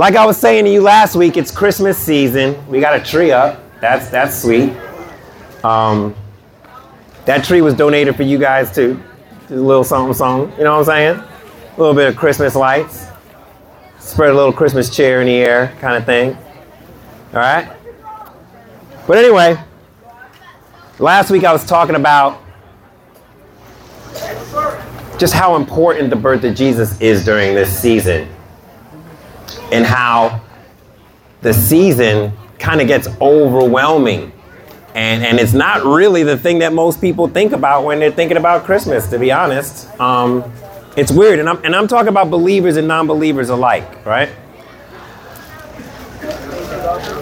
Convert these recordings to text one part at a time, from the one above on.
like I was saying to you last week, it's Christmas season. We got a tree up. That's that's sweet. Um, that tree was donated for you guys too. A little something, something. You know what I'm saying? A little bit of Christmas lights. Spread a little Christmas cheer in the air, kind of thing. All right. But anyway, last week I was talking about just how important the birth of Jesus is during this season and how the season kind of gets overwhelming. And, and it's not really the thing that most people think about when they're thinking about Christmas, to be honest. Um, it's weird. And I'm, and I'm talking about believers and non believers alike, right?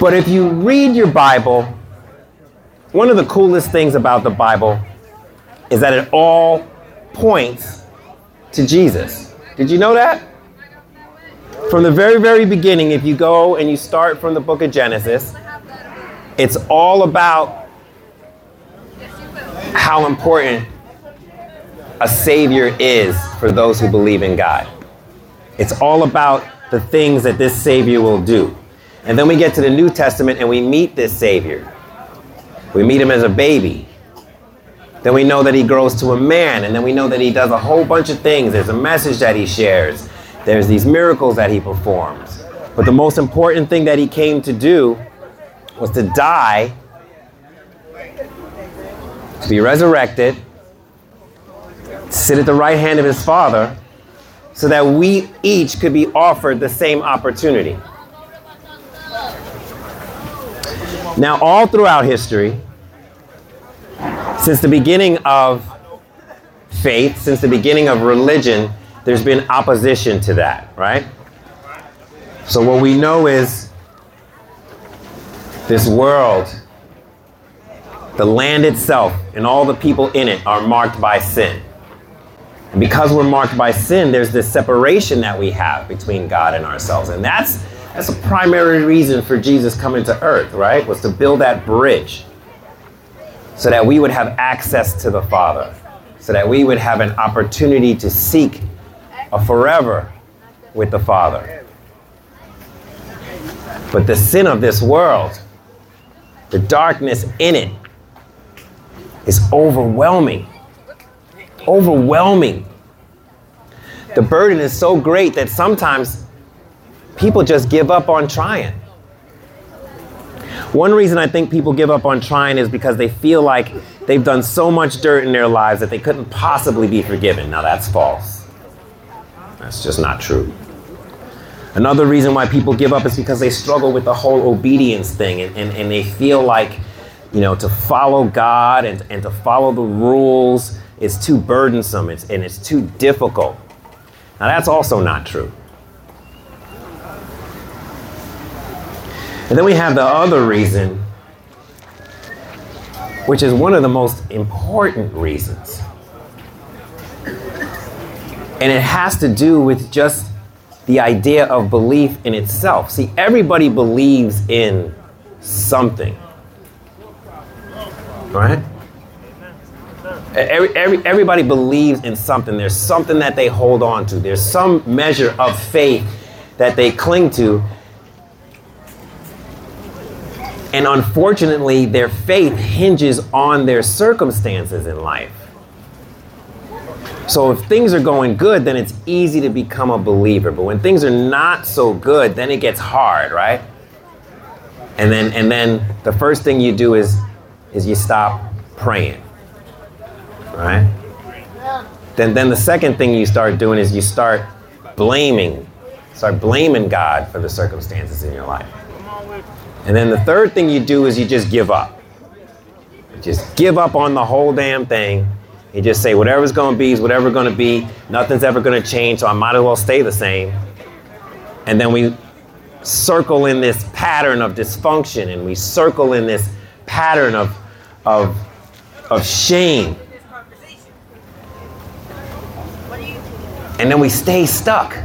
But if you read your Bible, one of the coolest things about the Bible is that it all points to Jesus. Did you know that? From the very, very beginning, if you go and you start from the book of Genesis, it's all about how important a Savior is for those who believe in God. It's all about the things that this Savior will do. And then we get to the New Testament and we meet this Savior. We meet him as a baby. Then we know that he grows to a man, and then we know that he does a whole bunch of things. There's a message that he shares, there's these miracles that he performs. But the most important thing that he came to do was to die, to be resurrected, sit at the right hand of his Father, so that we each could be offered the same opportunity. Now, all throughout history, since the beginning of faith, since the beginning of religion, there's been opposition to that, right? So, what we know is this world, the land itself, and all the people in it are marked by sin. And because we're marked by sin, there's this separation that we have between God and ourselves. And that's that's a primary reason for Jesus coming to earth, right? Was to build that bridge so that we would have access to the Father, so that we would have an opportunity to seek a forever with the Father. But the sin of this world, the darkness in it, is overwhelming. Overwhelming. The burden is so great that sometimes people just give up on trying. One reason I think people give up on trying is because they feel like they've done so much dirt in their lives that they couldn't possibly be forgiven. Now, that's false. That's just not true. Another reason why people give up is because they struggle with the whole obedience thing and, and, and they feel like, you know, to follow God and, and to follow the rules is too burdensome it's, and it's too difficult. Now, that's also not true. And then we have the other reason, which is one of the most important reasons. And it has to do with just the idea of belief in itself. See, everybody believes in something, right? Every, every, everybody believes in something. There's something that they hold on to. There's some measure of faith that they cling to and unfortunately, their faith hinges on their circumstances in life. So if things are going good, then it's easy to become a believer. But when things are not so good, then it gets hard, right? And then and then the first thing you do is is you stop praying. Right? Then then the second thing you start doing is you start blaming. Start blaming God for the circumstances in your life. And then the third thing you do is you just give up. Just give up on the whole damn thing. You just say, whatever's going to be is whatever going to be. Nothing's ever going to change, so I might as well stay the same. And then we circle in this pattern of dysfunction and we circle in this pattern of, of, of shame. And then we stay stuck.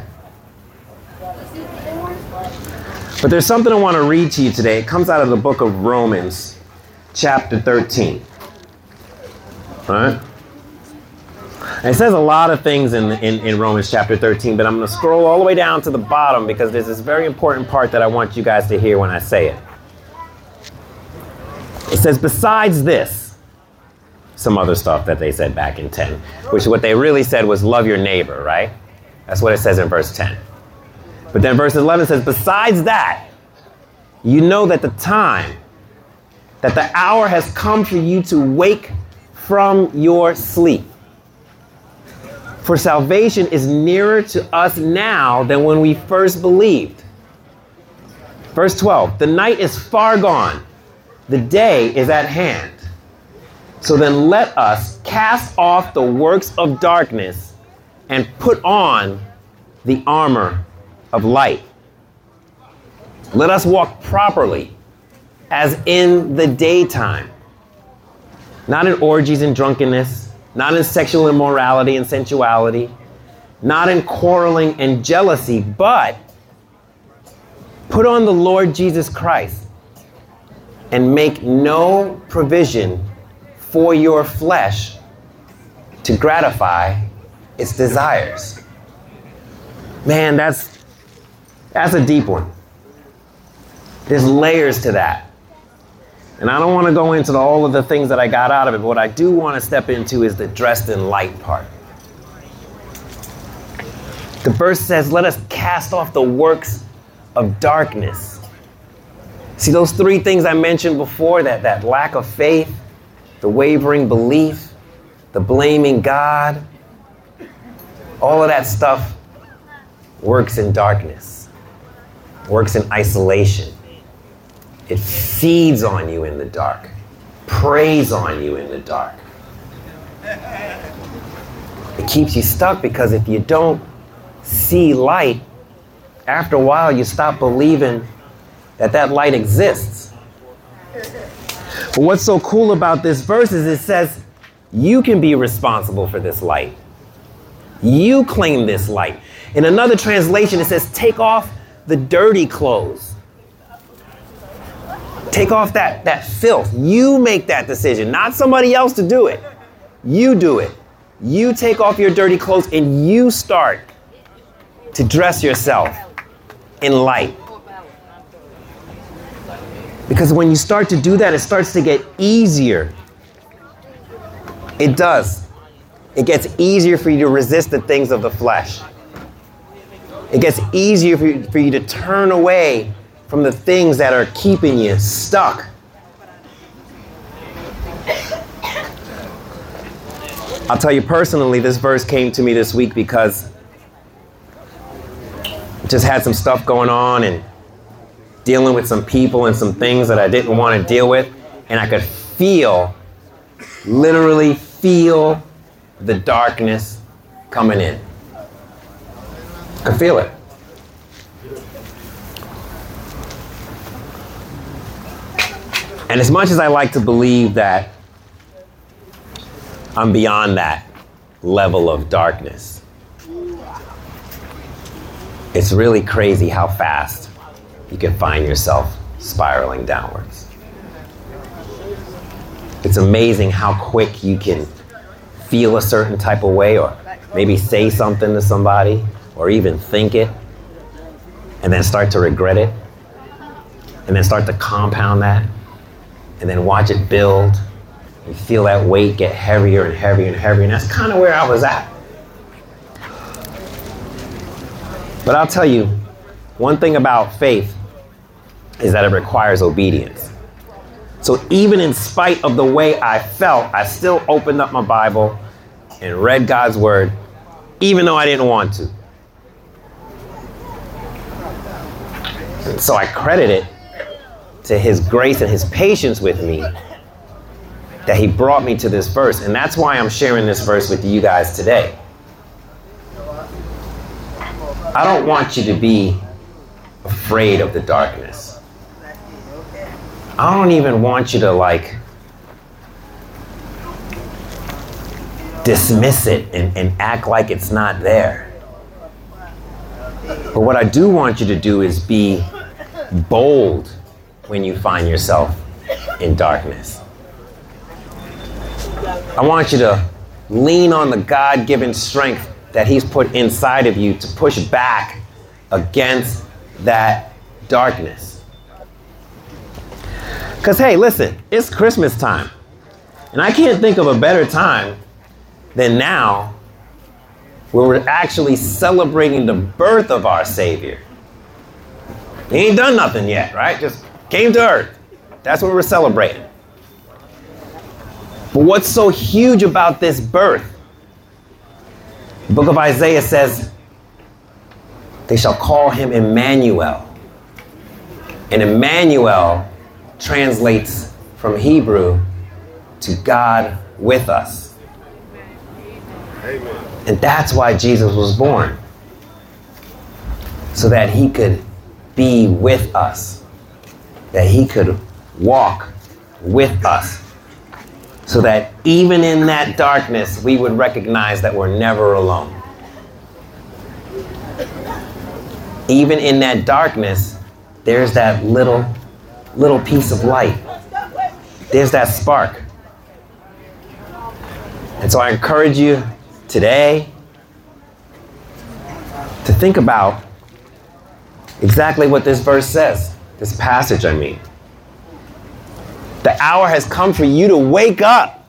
But there's something I want to read to you today. It comes out of the book of Romans, chapter 13. All right? It says a lot of things in, in, in Romans chapter 13, but I'm going to scroll all the way down to the bottom because there's this very important part that I want you guys to hear when I say it. It says, besides this, some other stuff that they said back in 10, which what they really said was love your neighbor, right? That's what it says in verse 10. But then verse 11 says, besides that, you know that the time, that the hour has come for you to wake from your sleep. For salvation is nearer to us now than when we first believed. Verse 12 The night is far gone, the day is at hand. So then let us cast off the works of darkness and put on the armor of light. Let us walk properly as in the daytime, not in orgies and drunkenness, not in sexual immorality and sensuality, not in quarreling and jealousy, but put on the Lord Jesus Christ and make no provision for your flesh to gratify its desires. Man, that's that's a deep one. There's layers to that. And I don't want to go into all of the things that I got out of it, but what I do want to step into is the dressed in light part. The verse says, Let us cast off the works of darkness. See, those three things I mentioned before that, that lack of faith, the wavering belief, the blaming God, all of that stuff works in darkness, works in isolation. It feeds on you in the dark, preys on you in the dark. It keeps you stuck because if you don't see light, after a while you stop believing that that light exists. But what's so cool about this verse is it says you can be responsible for this light. You claim this light. In another translation, it says, take off the dirty clothes. Take off that, that filth. You make that decision, not somebody else to do it. You do it. You take off your dirty clothes and you start to dress yourself in light. Because when you start to do that, it starts to get easier. It does. It gets easier for you to resist the things of the flesh. It gets easier for you, for you to turn away from the things that are keeping you stuck. I'll tell you personally, this verse came to me this week because I just had some stuff going on and dealing with some people and some things that I didn't want to deal with. And I could feel, literally feel the darkness coming in. I could feel it. And as much as I like to believe that I'm beyond that level of darkness, it's really crazy how fast you can find yourself spiraling downwards. It's amazing how quick you can feel a certain type of way or maybe say something to somebody or even think it and then start to regret it and then start to compound that and then watch it build. You feel that weight get heavier and heavier and heavier, and that's kind of where I was at. But I'll tell you, one thing about faith is that it requires obedience. So even in spite of the way I felt, I still opened up my Bible and read God's word, even though I didn't want to. And so I credit it to his grace and his patience with me that he brought me to this verse. And that's why I'm sharing this verse with you guys today. I don't want you to be afraid of the darkness. I don't even want you to like dismiss it and, and act like it's not there. But what I do want you to do is be bold when you find yourself in darkness. I want you to lean on the God given strength that He's put inside of you to push back against that darkness. Because, hey, listen, it's Christmas time. And I can't think of a better time than now when we're actually celebrating the birth of our Savior. He ain't done nothing yet, right? Just came to earth. That's what we're celebrating. But what's so huge about this birth? The book of Isaiah says, They shall call him Emmanuel. And Emmanuel translates from Hebrew to God with us. Amen. And that's why Jesus was born. So that he could be with us, that he could walk with us, so that even in that darkness, we would recognize that we're never alone. Even in that darkness, there's that little, little piece of light. There's that spark. And so I encourage you today to think about exactly what this verse says, this passage, I mean. The hour has come for you to wake up.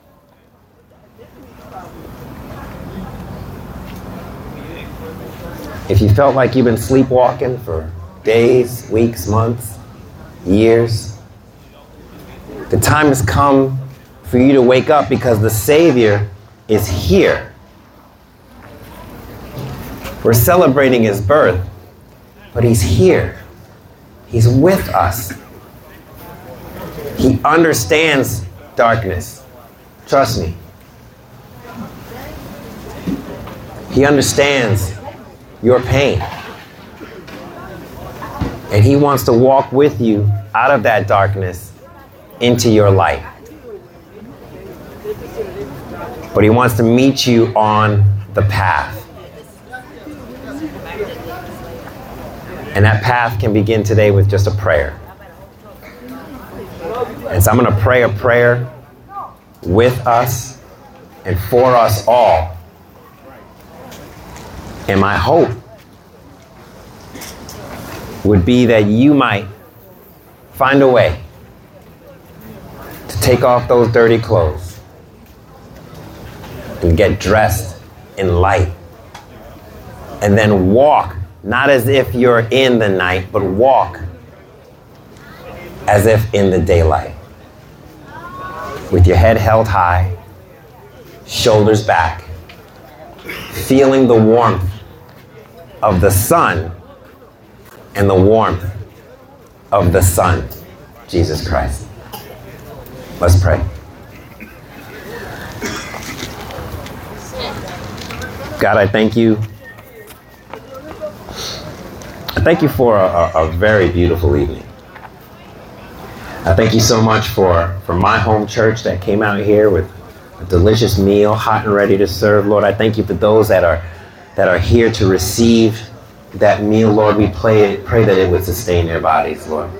If you felt like you've been sleepwalking for days, weeks, months, years, the time has come for you to wake up because the Savior is here. We're celebrating his birth, but he's here. He's with us. He understands darkness. Trust me. He understands your pain. And he wants to walk with you out of that darkness into your light. But he wants to meet you on the path. And that path can begin today with just a prayer. And so I'm going to pray a prayer with us and for us all. And my hope would be that you might find a way to take off those dirty clothes and get dressed in light and then walk not as if you're in the night, but walk as if in the daylight. With your head held high, shoulders back, feeling the warmth of the sun and the warmth of the Son, Jesus Christ. Let's pray. God, I thank you thank you for a, a, very beautiful evening. I thank you so much for, for my home church that came out here with a delicious meal, hot and ready to serve. Lord, I thank you for those that are that are here to receive that meal, Lord. We pray, pray that it would sustain their bodies, Lord.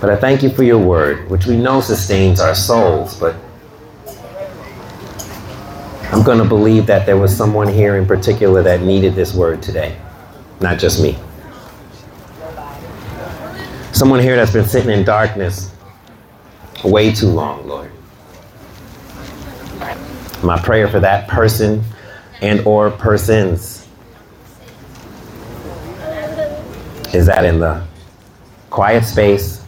But I thank you for your word, which we know sustains our souls, but I'm going to believe that there was someone here in particular that needed this word today, not just me. Someone here that's been sitting in darkness way too long, Lord. My prayer for that person and or persons is that in the quiet space,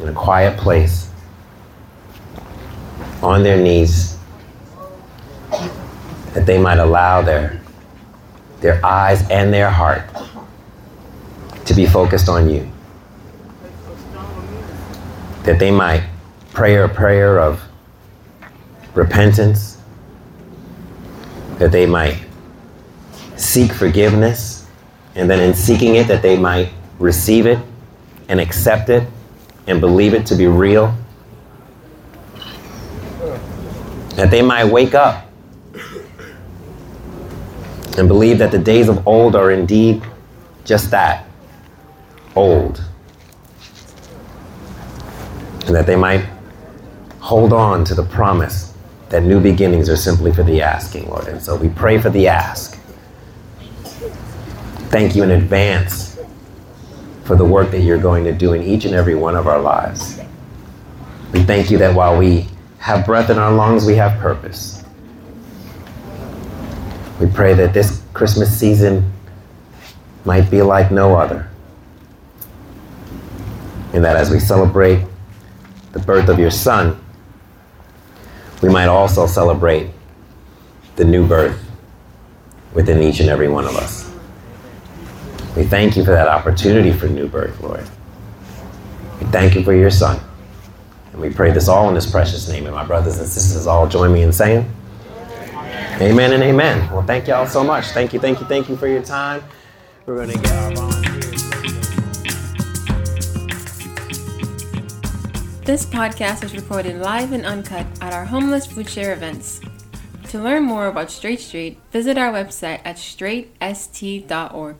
in a quiet place, on their knees, that they might allow their, their eyes and their heart to be focused on you. That they might pray a prayer of repentance, that they might seek forgiveness, and then in seeking it, that they might receive it and accept it and believe it to be real. That they might wake up and believe that the days of old are indeed just that old. And that they might hold on to the promise that new beginnings are simply for the asking, Lord. And so we pray for the ask. Thank you in advance for the work that you're going to do in each and every one of our lives. We thank you that while we have breath in our lungs, we have purpose. We pray that this Christmas season might be like no other. And that as we celebrate the birth of your son, we might also celebrate the new birth within each and every one of us. We thank you for that opportunity for new birth, Lord. We thank you for your son. And we pray this all in his precious name. And my brothers and sisters all join me in saying, Amen and amen. Well, thank y'all so much. Thank you, thank you, thank you for your time. We're going to get our volunteers. This podcast was recorded live and uncut at our homeless food share events. To learn more about Straight Street, visit our website at straightst.org.